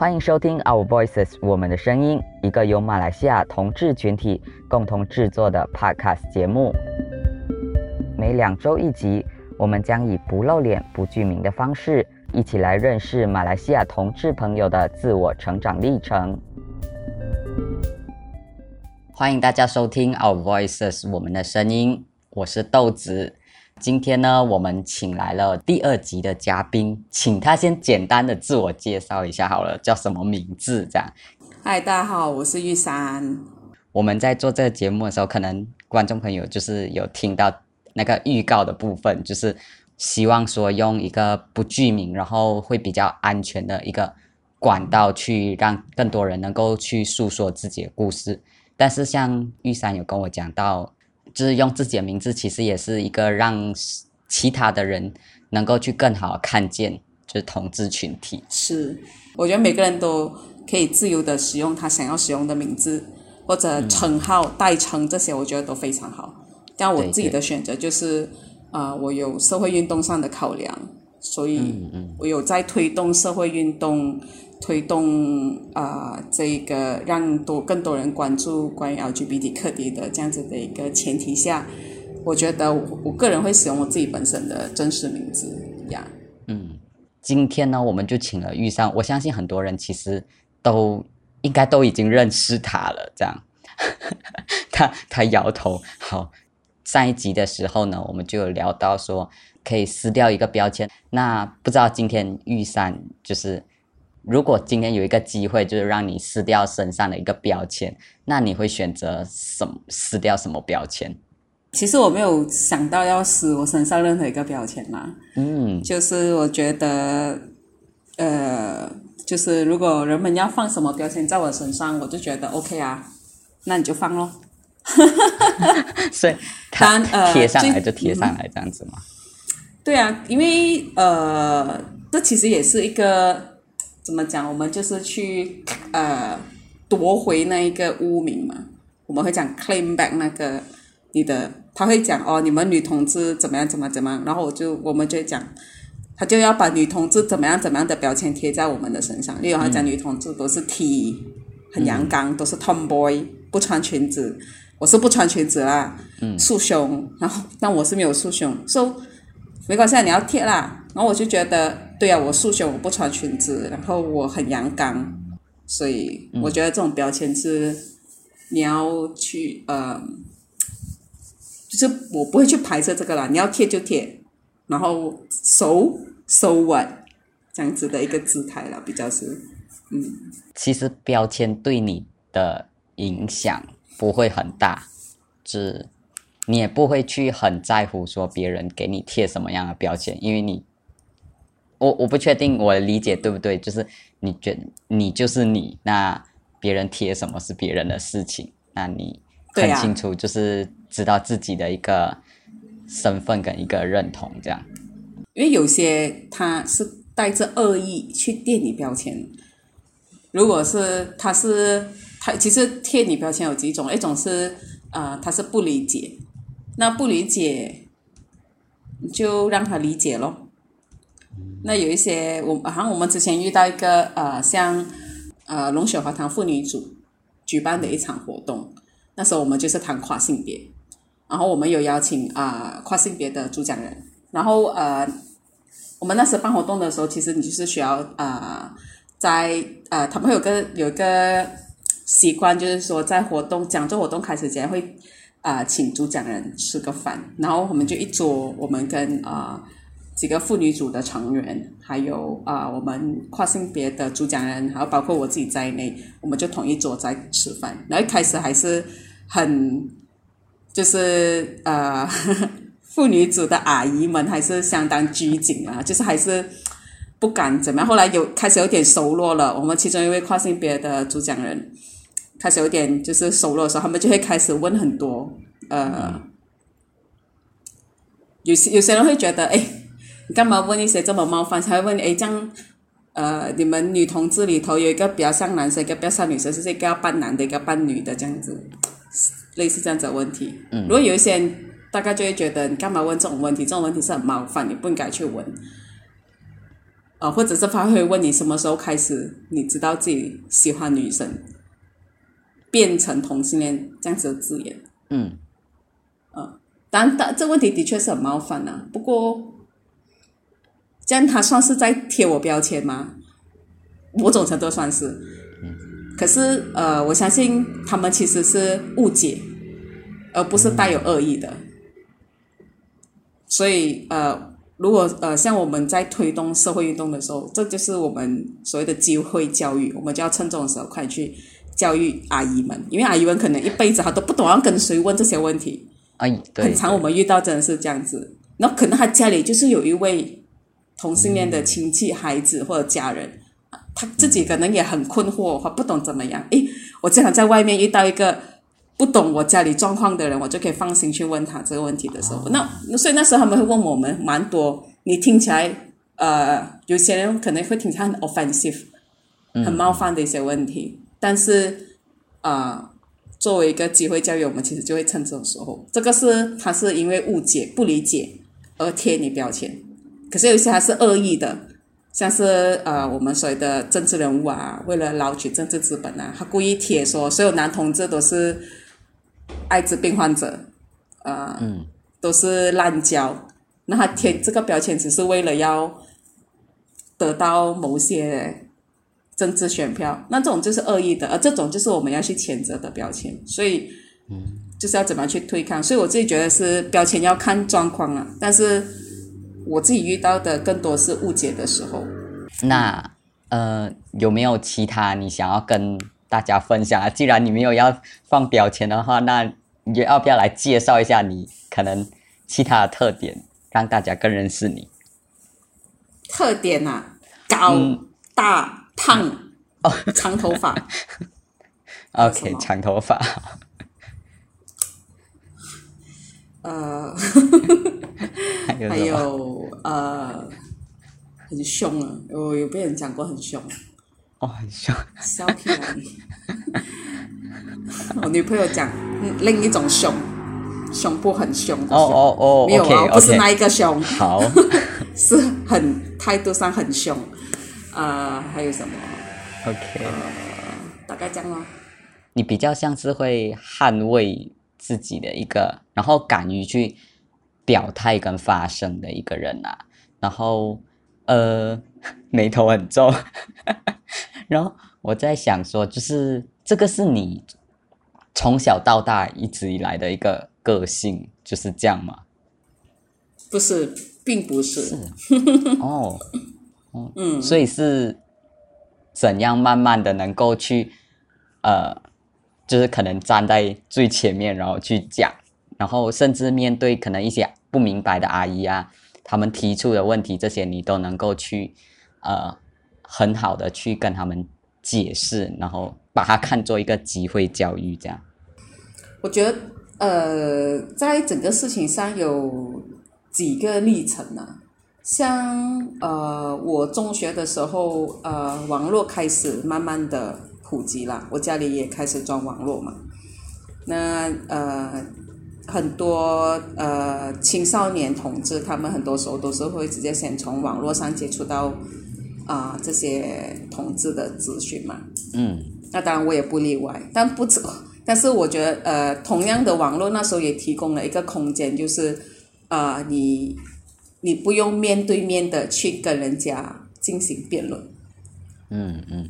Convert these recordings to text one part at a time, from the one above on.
欢迎收听 Our Voices 我们的声音，一个由马来西亚同志群体共同制作的 Podcast 节目。每两周一集，我们将以不露脸、不具名的方式，一起来认识马来西亚同志朋友的自我成长历程。欢迎大家收听 Our Voices 我们的声音，我是豆子。今天呢，我们请来了第二集的嘉宾，请他先简单的自我介绍一下好了，叫什么名字？这样。嗨，大家好，我是玉山。我们在做这个节目的时候，可能观众朋友就是有听到那个预告的部分，就是希望说用一个不具名，然后会比较安全的一个管道，去让更多人能够去诉说自己的故事。但是像玉山有跟我讲到。就是用自己的名字，其实也是一个让其他的人能够去更好看见，就是同志群体。是，我觉得每个人都可以自由的使用他想要使用的名字或者称号、代称这些，我觉得都非常好。但我自己的选择就是，啊，我有社会运动上的考量，所以我有在推动社会运动。推动啊，这个让多更多人关注关于 LGBT 课题的这样子的一个前提下，我觉得我个人会使用我自己本身的真实名字呀。嗯，今天呢，我们就请了玉山，我相信很多人其实都应该都已经认识他了。这样，他他摇头。好，上一集的时候呢，我们就有聊到说可以撕掉一个标签。那不知道今天玉山就是。如果今天有一个机会，就是让你撕掉身上的一个标签，那你会选择什么撕掉什么标签？其实我没有想到要撕我身上任何一个标签嘛。嗯，就是我觉得，呃，就是如果人们要放什么标签在我身上，我就觉得 OK 啊，那你就放咯。所以，他贴上来就贴上来这样子吗？对啊，因为呃，这其实也是一个。怎么讲？我们就是去呃夺回那一个污名嘛。我们会讲 claim back 那个你的，他会讲哦，你们女同志怎么样怎么怎么，然后我就我们就讲，他就要把女同志怎么样怎么样的标签贴在我们的身上。例如他讲女同志都是 T，很阳刚，都是 tomboy，不穿裙子。我是不穿裙子啦，束胸，然后但我是没有束胸，so 没关系，你要贴啦。然后我就觉得。对啊，我数学，我不穿裙子，然后我很阳刚，所以我觉得这种标签是你要去呃，就是我不会去排斥这个啦，你要贴就贴，然后收收稳这样子的一个姿态了，比较是嗯。其实标签对你的影响不会很大，只，你也不会去很在乎说别人给你贴什么样的标签，因为你。我我不确定我的理解对不对，就是你觉你就是你，那别人贴什么是别人的事情，那你很清楚，就是知道自己的一个身份跟一个认同这样。因为有些他是带着恶意去垫你标签，如果是他是他其实贴你标签有几种，一种是呃他是不理解，那不理解就让他理解咯。那有一些，我好像我们之前遇到一个呃，像呃龙雪华堂妇女组举办的一场活动，那时候我们就是谈跨性别，然后我们有邀请啊跨性别的主讲人，然后呃，我们那时办活动的时候，其实你就是需要啊，在呃他们有个有一个习惯，就是说在活动讲座活动开始前会啊请主讲人吃个饭，然后我们就一桌，我们跟啊。几个妇女组的成员，还有啊，我们跨性别的主讲人，还有包括我自己在内，我们就统一坐在吃饭。然后一开始还是很，就是呃，妇女组的阿姨们还是相当拘谨啊，就是还是不敢怎么样。后来有开始有点熟络了，我们其中一位跨性别的主讲人开始有点就是熟络的时候，他们就会开始问很多呃，有些有些人会觉得哎。你干嘛问一些这么冒犯？才会问你，哎，这样，呃，你们女同志里头有一个比较像男生，一个比较像女生，是一个要扮男的，一个扮女的，这样子，类似这样子的问题。嗯。如果有一些人，大概就会觉得，你干嘛问这种问题？这种问题是很冒犯，你不应该去问。呃，或者是他会问你什么时候开始，你知道自己喜欢女生，变成同性恋这样子的字眼。嗯，当然，但这问题的确是很冒犯呐、不过，这样他算是在贴我标签吗？某种程度算是。可是，呃，我相信他们其实是误解，而不是带有恶意的。所以，呃，如果呃像我们在推动社会运动的时候，这就是我们所谓的机会教育，我们就要趁这种时候快去教育阿姨们，因为阿姨们可能一辈子她都不懂要跟谁问这些问题。哎，对，很常我们遇到真的是这样子，然后可能他家里就是有一位同性恋的亲戚、孩子或者家人，他自己可能也很困惑，他不懂怎么样。诶，我经常在外面遇到一个不懂我家里状况的人，我就可以放心去问他这个问题的时候，那那所以那时候他们会问我们蛮多，你听起来呃，有些人可能会听起来很 offensive，很冒犯的一些问题，但是啊。呃作为一个机会教育，我们其实就会趁这种时候，这个是他是因为误解、不理解而贴你标签，可是有一些还是恶意的，像是呃我们所谓的政治人物啊，为了捞取政治资本啊，他故意贴说所有男同志都是艾滋病患者，呃，嗯都是滥交，那他贴这个标签只是为了要得到某些政治选票，那这种就是恶意的，而这种就是我们要去谴责的标签，所以，就是要怎么去推抗。所以我自己觉得是标签要看状况啊，但是我自己遇到的更多是误解的时候。那呃，有没有其他你想要跟大家分享啊？既然你没有要放标签的话，那你要不要来介绍一下你可能其他的特点，让大家更认识你？特点啊，高、嗯大、胖哦，长头发，OK，长头发，呃，还有呃，很凶啊！我有被人讲过很凶，哦，很凶，小屁啊你！我女朋友讲嗯另一种凶，胸部很凶的哦凶。哦哦没有啊不是那一个凶，好，是很态度上很凶。呃，还有什么？OK，大概这样咯。你比较像是会捍卫自己的一个，然后敢于去表态跟发声的一个人啊。然后呃，眉头很皱。然后我在想说，就是这个是你从小到大一直以来的一个个性，就是这样吗？不是，并不是。哦，哦，嗯，所以是怎样慢慢的能够去，呃，就是可能站在最前面，然后去讲，然后甚至面对可能一些不明白的阿姨啊，他们提出的问题，这些你都能够去，呃，很好的去跟他们解释，然后把它看作一个机会教育，这样。我觉得，呃，在整个事情上有几个历程啊。像呃，我中学的时候，呃，网络开始慢慢的普及啦，我家里也开始装网络嘛。那呃，很多呃青少年同志，他们很多时候都是会直接先从网络上接触到啊、这些同志的资讯嘛。嗯那当然我也不例外，但不止，但是我觉得呃，同样的网络那时候也提供了一个空间，就是呃，你你不用面对面的去跟人家进行辩论。嗯嗯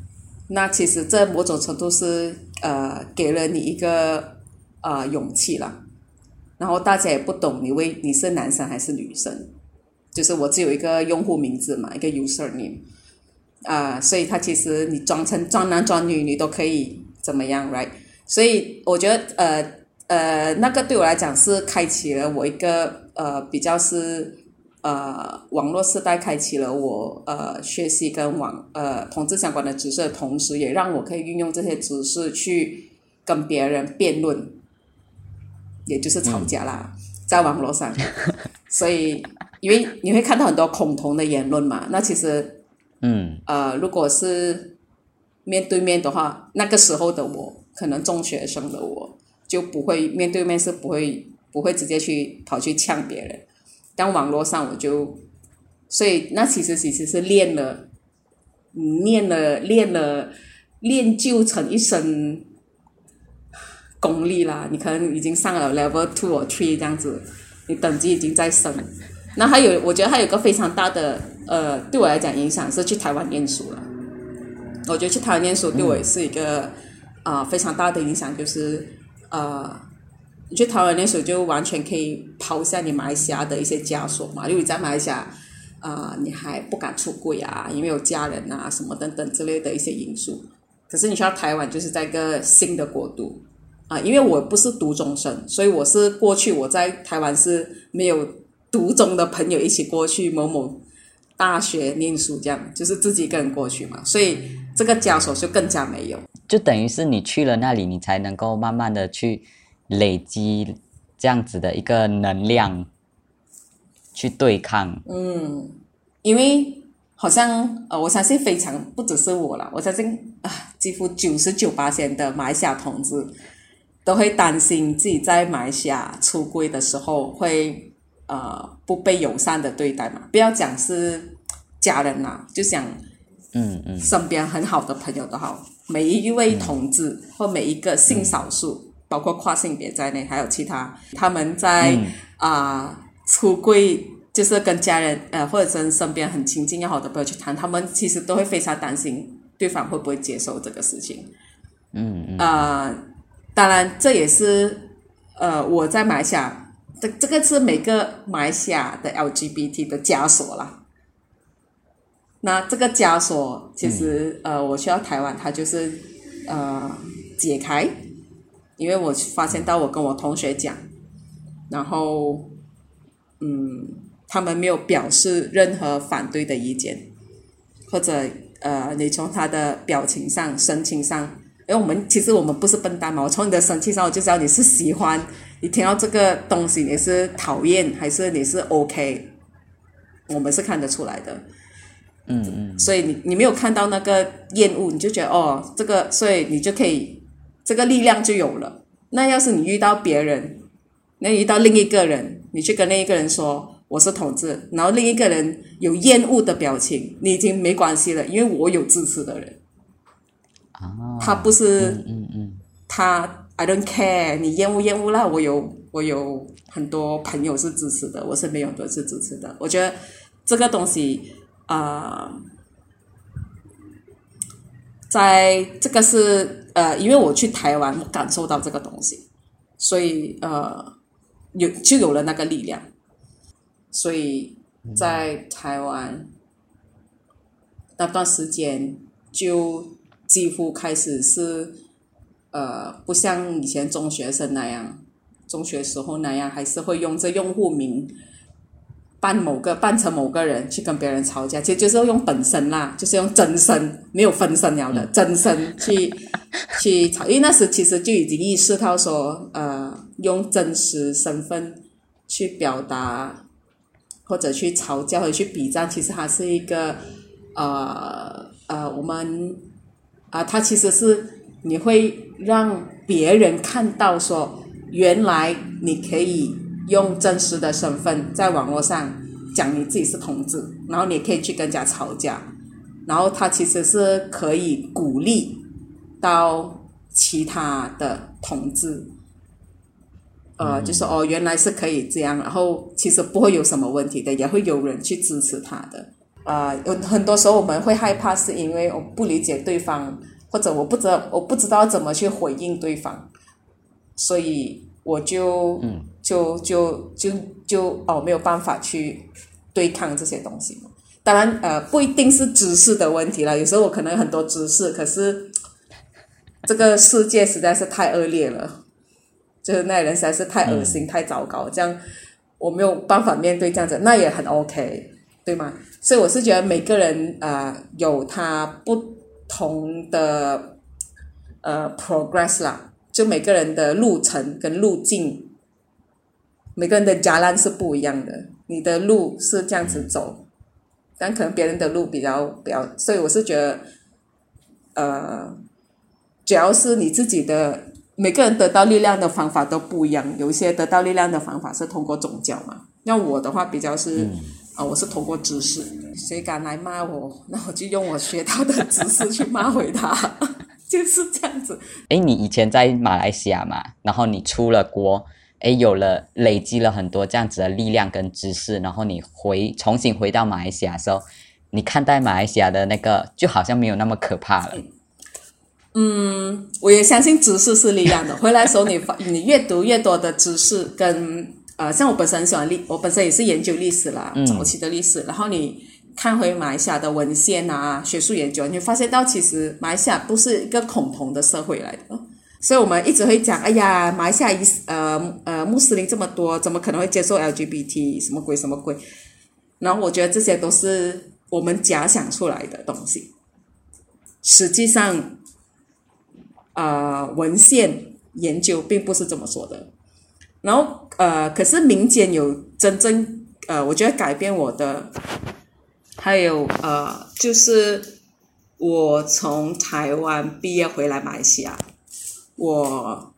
那其实这某种程度是呃给了你一个呃勇气啦，然后大家也不懂你为你是男生还是女生，就是我只有一个用户名字嘛，一个 username，啊、所以他其实你装成装男装女你都可以怎么样，right？所以我觉得呃呃那个对我来讲是开启了我一个呃比较是呃，网络时代开启了我呃学习跟网呃同志相关的知识的同时，也让我可以运用这些知识去跟别人辩论，也就是吵架啦，在网络上。所以，因为你会看到很多恐同的言论嘛，那其实嗯呃，如果是面对面的话，那个时候的我，可能中学生的我就不会面对面是不会不会直接去跑去呛别人。但网络上我就所以那其实其实是练了，练了练了练就成一身功力啦。你可能已经上了 level two or three 这样子，你等级已经在升。那还有，我觉得还有个非常大的呃，对我来讲影响是去台湾念书了。我觉得去台湾念书对我也是一个啊、非常大的影响，就是呃，你去台湾念书就完全可以抛下你马来西亚的一些枷锁嘛，因为你在马来西亚啊、你还不敢出柜啊，因为有家人啊什么等等之类的一些因素。可是你去到台湾，就是在一个新的国度啊、因为我不是读中生，所以我是过去我在台湾是没有读中的朋友一起过去某某大学念书，这样就是自己一个人过去嘛，所以这个枷锁就更加没有。就等于是你去了那里，你才能够慢慢的去累积这样子的一个能量，去对抗。嗯因为好像呃，我相信非常不只是我了，我相信啊，几乎九十九八的马来西亚同志都会担心自己在马来西亚出柜的时候会呃不被友善的对待嘛。不要讲是家人啦，就想嗯嗯身边很好的朋友都好，每一位同志或每一个性少数，包括跨性别在内，还有其他，他们在嗯啊、出柜，就是跟家人呃或者跟身边很亲近要好的朋友去谈，他们其实都会非常担心对方会不会接受这个事情。嗯嗯呃，当然这也是呃我在马来西亚，这这个是每个马来西亚的 LGBT 的枷锁啦。那这个枷锁其实、呃，我去到台湾，它就是呃解开，因为我发现到我跟我同学讲，然后嗯，他们没有表示任何反对的意见，或者呃，你从他的表情上、神情上，因为我们其实我们不是笨蛋嘛，我从你的神情上我就知道你是喜欢，你听到这个东西你是讨厌还是你是 OK，我们是看得出来的。嗯嗯，所以你你没有看到那个厌恶，你就觉得哦，这个，所以你就可以这个力量就有了。那要是你遇到别人，那遇到另一个人，你去跟另一个人说我是同志，然后另一个人有厌恶的表情，你已经没关系了，因为我有支持的人，啊，他不是嗯嗯嗯他 I don't care，你厌恶厌恶啦，我有我有很多朋友是支持的，我身边有很多是支持的。我觉得这个东西啊、呃在这个是呃，因为我去台湾，我感受到这个东西，所以呃，有就有了那个力量，所以在台湾那段时间就几乎开始是。呃，不像以前中学生那样，中学时候那样，还是会用这用户名扮某个扮成某个人去跟别人吵架，其实就是要用本身啦，就是用真身，没有分身了的真身去 去吵，因为那时其实就已经意识到说，呃，用真实身份去表达或者去吵架或者去比战，其实它是一个呃呃，我们啊、它其实是。你会让别人看到说，原来你可以用真实的身份在网络上讲你自己是同志，然后你也可以去跟人家吵架，然后他其实是可以鼓励到其他的同志，呃，就说哦，原来是可以这样，然后其实不会有什么问题的，也会有人去支持他的。啊、有很多时候我们会害怕，是因为我不理解对方。或者我不知道，我不知道怎么去回应对方，所以我就、嗯、就就就就哦没有办法去对抗这些东西。当然，呃，不一定是知识的问题了，有时候我可能很多知识，可是这个世界实在是太恶劣了，就是那人实在是太恶心、嗯、太糟糕，这样我没有办法面对这样子，那也很 OK，对吗？所以我是觉得每个人啊、呃、有他不。同的呃 progress 啦，就每个人的路程跟路径，每个人的家烂是不一样的。你的路是这样子走，但可能别人的路比较比较，所以我是觉得，呃，只要是你自己的，每个人得到力量的方法都不一样。有一些得到力量的方法是通过宗教嘛，那我的话比较是。嗯啊，我是通过知识，谁敢来骂我，那我就用我学到的知识去骂回他，就是这样子。哎，你以前在马来西亚嘛，然后你出了国，诶，有了累积了很多这样子的力量跟知识，然后你回重新回到马来西亚的时候，你看待马来西亚的那个就好像没有那么可怕了。嗯，我也相信知识是力量的。回来的时候，你发你越读越多的知识，跟呃，像我本身很喜欢历，我本身也是研究历史啦，早期的历史。然后你看回马来西亚的文献啊，学术研究，你发现到其实马来西亚不是一个恐同的社会来的。所以我们一直会讲，哎呀，马来西亚一呃呃穆斯林这么多，怎么可能会接受 LGBT 什么鬼什么鬼？然后我觉得这些都是我们假想出来的东西，实际上。呃，文献研究并不是这么说的。然后呃，可是民间有真正呃，我觉得改变我的，还有呃，就是我从台湾毕业回来马来西亚，我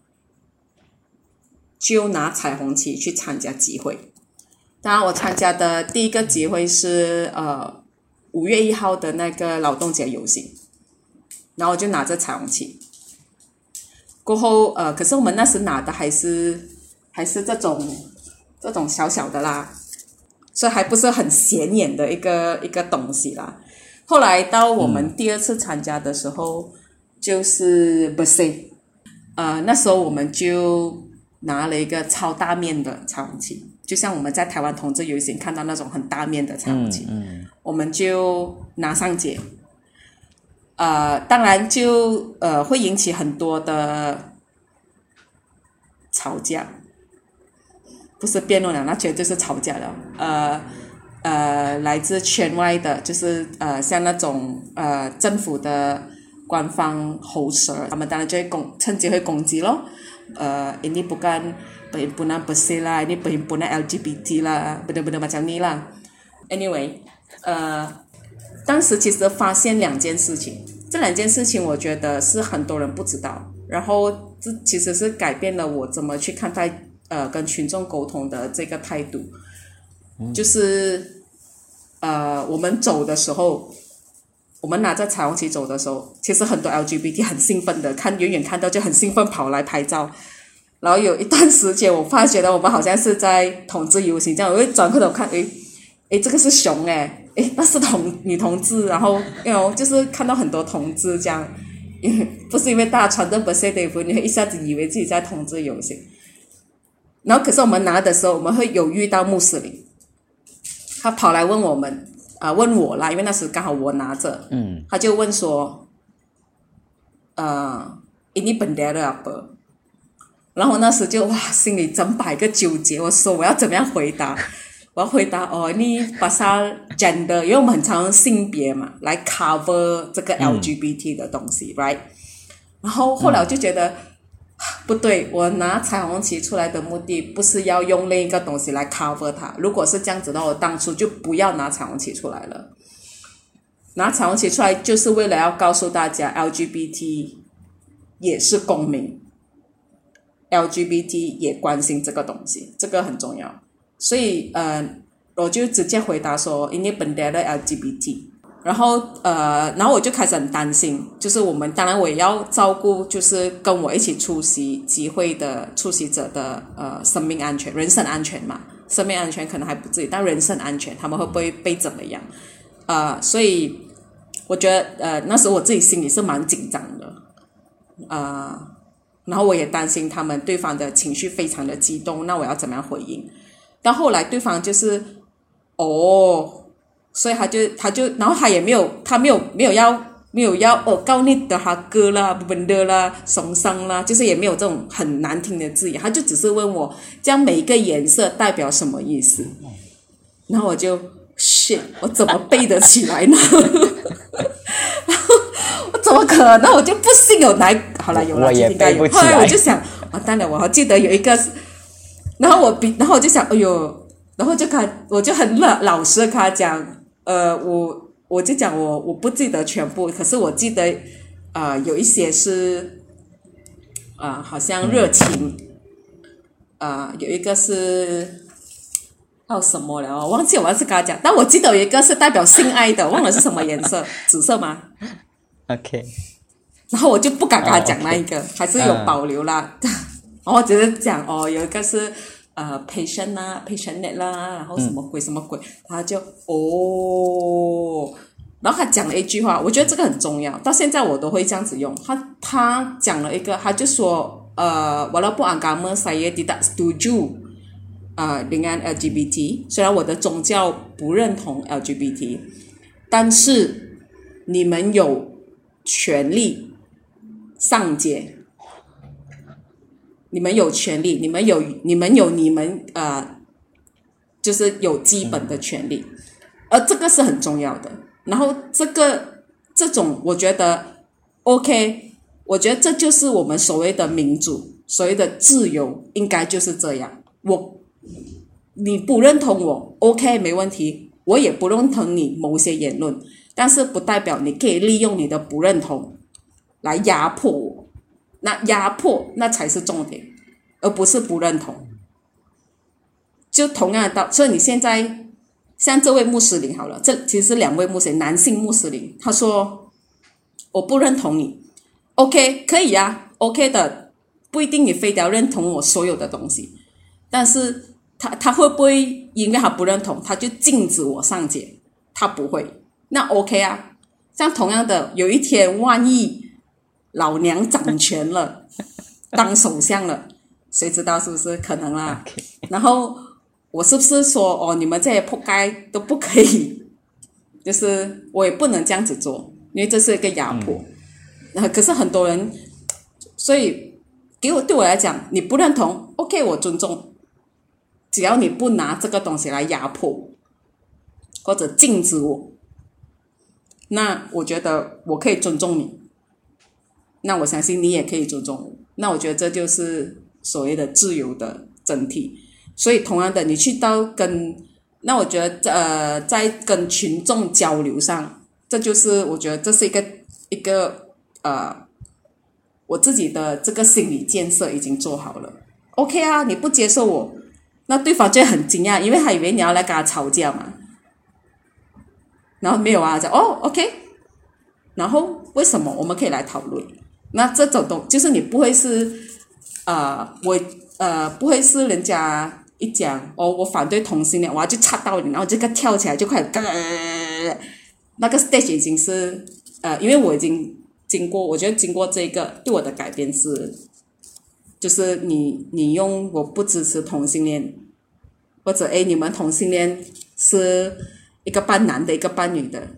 就拿彩虹旗去参加集会。当然，我参加的第一个集会是呃五月一号的那个劳动节游行，然后我就拿着彩虹旗。过后，呃，可是我们那时拿的还是还是这种这种小小的啦，所以还不是很显眼的一个一个东西啦。后来到我们第二次参加的时候，就是不是，呃，那时候我们就拿了一个超大面的彩虹旗，就像我们在台湾同志游行看到那种很大面的彩虹旗，我们就拿上街。呃，当然就呃会引起很多的吵架，不是辩论了，那绝对是吵架了。呃呃，来自圈外的，就是呃像那种呃政府的官方喉舌，他们当然就会攻，趁机会攻击咯。呃，ini bukan perhimpunan bersih lah, ini perhimpunan LGBT lah, benda-benda macam ni lah. Anyway，呃。当时其实发现两件事情，这两件事情我觉得是很多人不知道，然后这其实是改变了我怎么去看待呃跟群众沟通的这个态度，就是呃我们走的时候，我们拿着彩虹旗走的时候，其实很多 LGBT 很兴奋的，看远远看到就很兴奋跑来拍照，然后有一段时间我发觉到我们好像是在统治游行这样，我会转过头看，诶诶这个是熊诶。诶，那是同女同志，然后有就是看到很多同志这样，因为不是因为大家穿着不色的衣服，你会一下子以为自己在同志游行。然后可是我们拿的时候，我们会有遇到穆斯林，他跑来问我们啊，问我啦，因为那时刚好我拿着，嗯，他就问说，呃，ini bendera apa？然后那时就哇，心里整百个纠结，我说我要怎么样回答？我要回答哦，你把它 gender，因为我们很常用性别嘛来 cover 这个 LGBT 的东西，right？然后后来我就觉得不对，我拿彩虹旗出来的目的不是要用另一个东西来 cover 它。如果是这样子的话，我当初就不要拿彩虹旗出来了。拿彩虹旗出来就是为了要告诉大家，LGBT 也是公民，LGBT 也关心这个东西，这个很重要。所以，呃，我就直接回答说，因为本来的 LGBT，然后，呃，然后我就开始很担心，就是我们当然我也要照顾，就是跟我一起出席集会的出席者的呃生命安全、人身安全嘛，生命安全可能还不至于，但人身安全他们会不会被怎么样？呃，所以我觉得，呃，那时候我自己心里是蛮紧张的，啊，然后我也担心他们对方的情绪非常的激动，那我要怎么样回应？到后来，对方就是，哦，所以他就他就，然后他也没有，他没有没有要没有要哦，告你的哈哥啦，文的啦，怂伤啦，就是也没有这种很难听的字眼，他就只是问我，将每一个颜色代表什么意思，然后我就，shit，我怎么背得起来呢？我怎么可能？我就不信有来，好了，有了，应该有。后来我就想，完蛋了，我还记得有一个。然后我比，然后我就想，哎呦，然后就看，我就很老老实的跟他讲，呃，我我就讲我我不记得全部，可是我记得，呃，有一些是，啊，好像热情，啊，有一个是，还有什么了？我忘记我要是跟他讲，但我记得有一个是代表性爱的，忘了是什么颜色，紫色吗？OK，然后我就不敢跟他讲哦那一个，还是有保留啦。然后我只是讲哦，有一个是呃 patient 啦，patient net 啦，然后什么鬼什么鬼，他就哦，然后他讲了一句话，我觉得这个很重要，到现在我都会这样子用。他他讲了一个，他就说呃，walaupun agama saya tidak setuju 呃 dengan LGBT，虽然我的宗教不认同 LGBT，但是你们有权利上街，你们有权利，你们有你们有你们呃，就是有基本的权利，而这个是很重要的。然后这个这种，我觉得 OK，我觉得这就是我们所谓的民主，所谓的自由，应该就是这样。我你不认同我，OK，没问题，我也不认同你某些言论，但是不代表你可以利用你的不认同来压迫我。那压迫那才是重点，而不是不认同。就同样的道，所以你现在像这位穆斯林好了，这其实两位穆斯林，男性穆斯林，他说我不认同你，OK 可以啊，OK 的，不一定你非得要认同我所有的东西，但是他他会不会因为他不认同，他就禁止我上街？他不会，那 OK 啊。像同样的，有一天万一老娘掌权了，当首相了，谁知道是不是可能啦？OK，然后我是不是说哦，你们这些扑街都不可以？就是我也不能这样子做，因为这是一个压迫。那、可是很多人，所以给我对我来讲，你不认同，OK，我尊重，只要你不拿这个东西来压迫，或者禁止我，那我觉得我可以尊重你。那我相信你也可以尊重我。那我觉得这就是所谓的自由的整体。所以同样的，你去到跟那我觉得呃，在跟群众交流上，这就是我觉得这是一个一个呃，我自己的这个心理建设已经做好了。OK 啊，你不接受我，那对方就很惊讶，因为他以为你要来跟他吵架嘛。然后没有啊，讲哦 OK，然后为什么我们可以来讨论？那这种东就是你不会是呃我呃不会是人家一讲哦我反对同性恋，我要去插到你，然后这个跳起来就开始，呃、那个 stage 已经是呃，因为我已经经过，我觉得经过这个对我的改变是，就是你你用我不支持同性恋，或者诶你们同性恋是一个半男的一个半女的。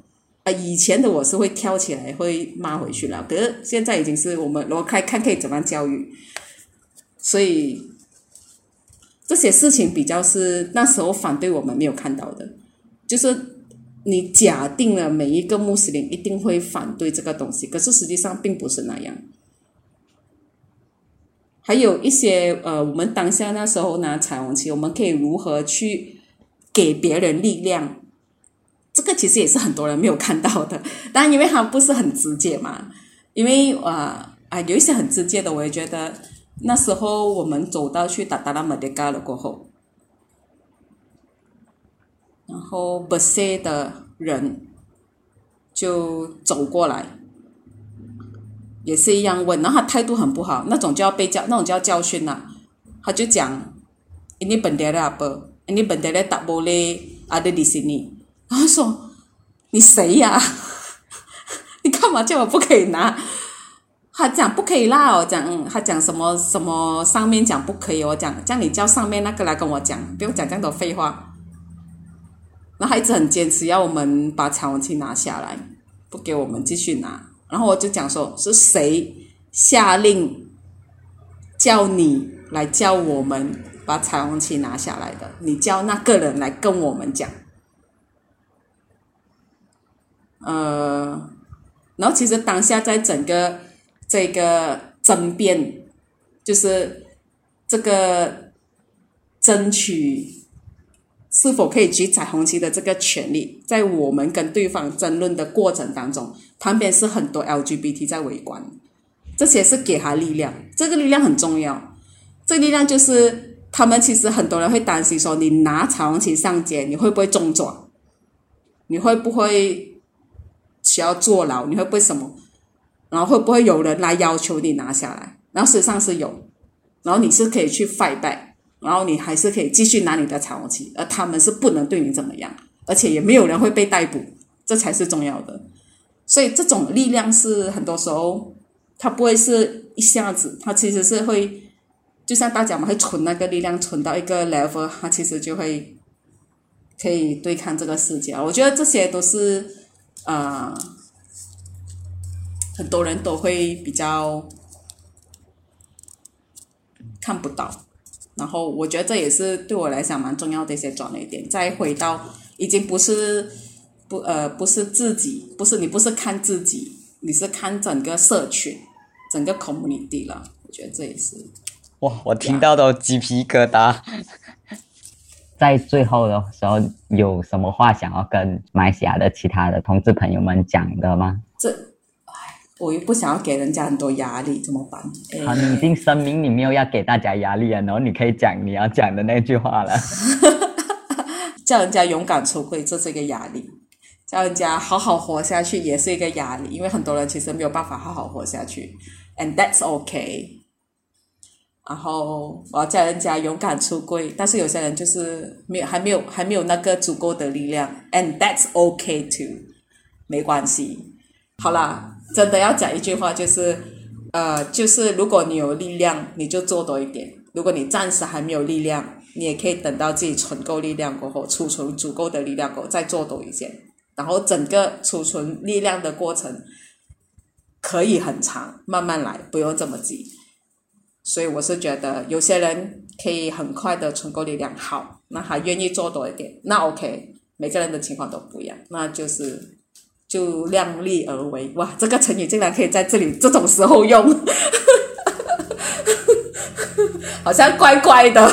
啊，以前的我是会跳起来会骂回去了，可是现在已经是我们我开看可以怎么样教育，所以这些事情比较是那时候反对我们没有看到的，就是你假定了每一个穆斯林一定会反对这个东西，可是实际上并不是那样。还有一些呃，我们当下那时候拿彩虹旗，我们可以如何去给别人力量？这个其实也是很多人没有看到的，但因为它不是很直接嘛，因为啊啊有一些很直接的，我也觉得那时候我们走到去达达拉马迪嘎了过后，然后不塞的人就走过来，也是一样问，然后他态度很不好，那种就要被教，那种就要教训啦、他就讲，ini bendera apa? Ini bendera tak boleh ada di sini. 然后说你谁呀、你干嘛叫我不可以拿？他讲不可以啦，我讲，嗯，他讲什么什么上面讲不可以，我讲，叫你叫上面那个来跟我讲，不用讲这样多废话。然后他一直很坚持要我们把彩虹旗拿下来，不给我们继续拿。然后我就讲说，是谁下令叫你来叫我们把彩虹旗拿下来的？你叫那个人来跟我们讲。呃，然后其实当下在整个这个争辩，就是这个争取是否可以举彩虹旗的这个权利，在我们跟对方争论的过程当中，旁边是很多 LGBT 在围观，这些是给他力量，这个力量很重要，这力量就是他们其实很多人会担心说，你拿彩虹旗上街，你会不会中转？你会不会需要坐牢？你会不会什么？然后会不会有人来要求你拿下来？然后实际上是有，然后你是可以去 fight back，然后你还是可以继续拿你的彩虹旗，而他们是不能对你怎么样，而且也没有人会被逮捕，这才是重要的。所以这种力量是很多时候，它不会是一下子，它其实是会，就像大家嘛，会存那个力量，存到一个 level，它其实就会可以对抗这个世界。我觉得这些都是啊。很多人都会比较看不到，然后我觉得这也是对我来讲蛮重要的一些转捩点。再回到已经不是不呃不是自己，不是你不是看自己，你是看整个社群、整个 community 了。我觉得这也是哇，我听到都鸡皮疙瘩。在最后的时候，有什么话想要跟马来西亚的其他的同志朋友们讲的吗？这。我又不想要给人家很多压力，怎么办？好，你已经声明你没有要给大家压力了，然后你可以讲你要讲的那句话了。叫人家勇敢出柜，这是一个压力；叫人家好好活下去，也是一个压力。因为很多人其实没有办法好好活下去，and that's okay。然后我要叫人家勇敢出柜，但是有些人就是没有，还没有，还没有那个足够的力量，and that's okay too，没关系。好啦。真的要讲一句话，就是，呃，就是如果你有力量，你就做多一点；如果你暂时还没有力量，你也可以等到自己存够力量过后，储存足够的力量过后再做多一些。然后整个储存力量的过程可以很长，慢慢来，不用这么急。所以我是觉得，有些人可以很快的存够力量，好，那还愿意做多一点，那 OK。每个人的情况都不一样，那就是。就量力而为，哇！这个成语竟然可以在这里这种时候用，好像怪怪的。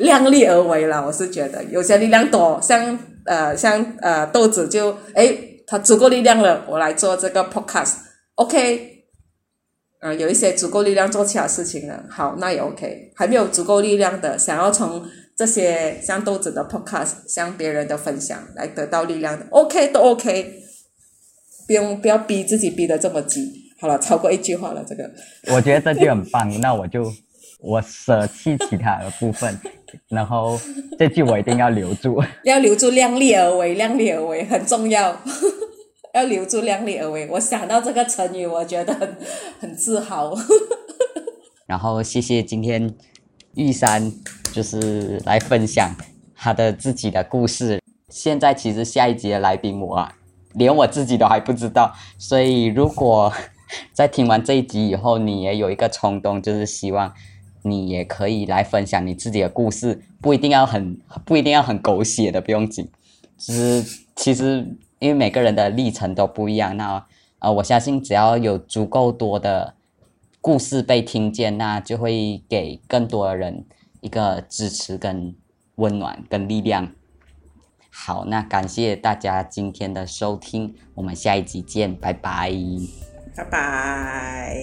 量力而为了，我是觉得有些力量多，像呃像呃豆子就哎，他足够力量了，我来做这个 podcast，OK。呃，有一些足够力量做其他事情了，好，那也 OK。还没有足够力量的，想要从。这些像豆子的 podcast，像别人的分享来得到力量的，OK 都 OK，不用不要逼自己逼得这么急。好了，超过一句话了，这个我觉得这句很棒，那我就我舍弃其他的部分，然后这句我一定要留住，要留住量力而为，量力而为很重要，要留住量力而为。我想到这个成语，我觉得很很自豪。然后谢谢今天玉山。就是来分享他的自己的故事。现在其实下一集的来宾我连我自己都还不知道，所以如果在听完这一集以后，你也有一个冲动，就是希望你也可以来分享你自己的故事，不一定要很不一定要很狗血的，不用紧。就是其实因为每个人的历程都不一样，那呃，我相信只要有足够多的故事被听见，那就会给更多的人。一个支持、跟温暖、跟力量。好，那感谢大家今天的收听，我们下一集见，拜拜，拜拜。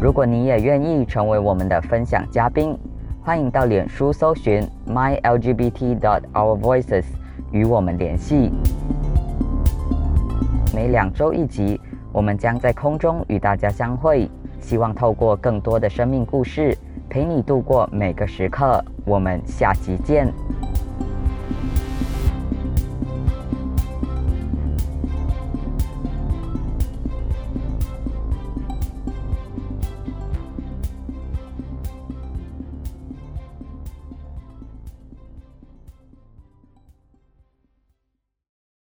如果你也愿意成为我们的分享嘉宾，欢迎到脸书搜寻 my lgbt dot our voices 与我们联系。每两周一集。我们将在空中与大家相会，希望透过更多的生命故事，陪你度过每个时刻。我们下集见。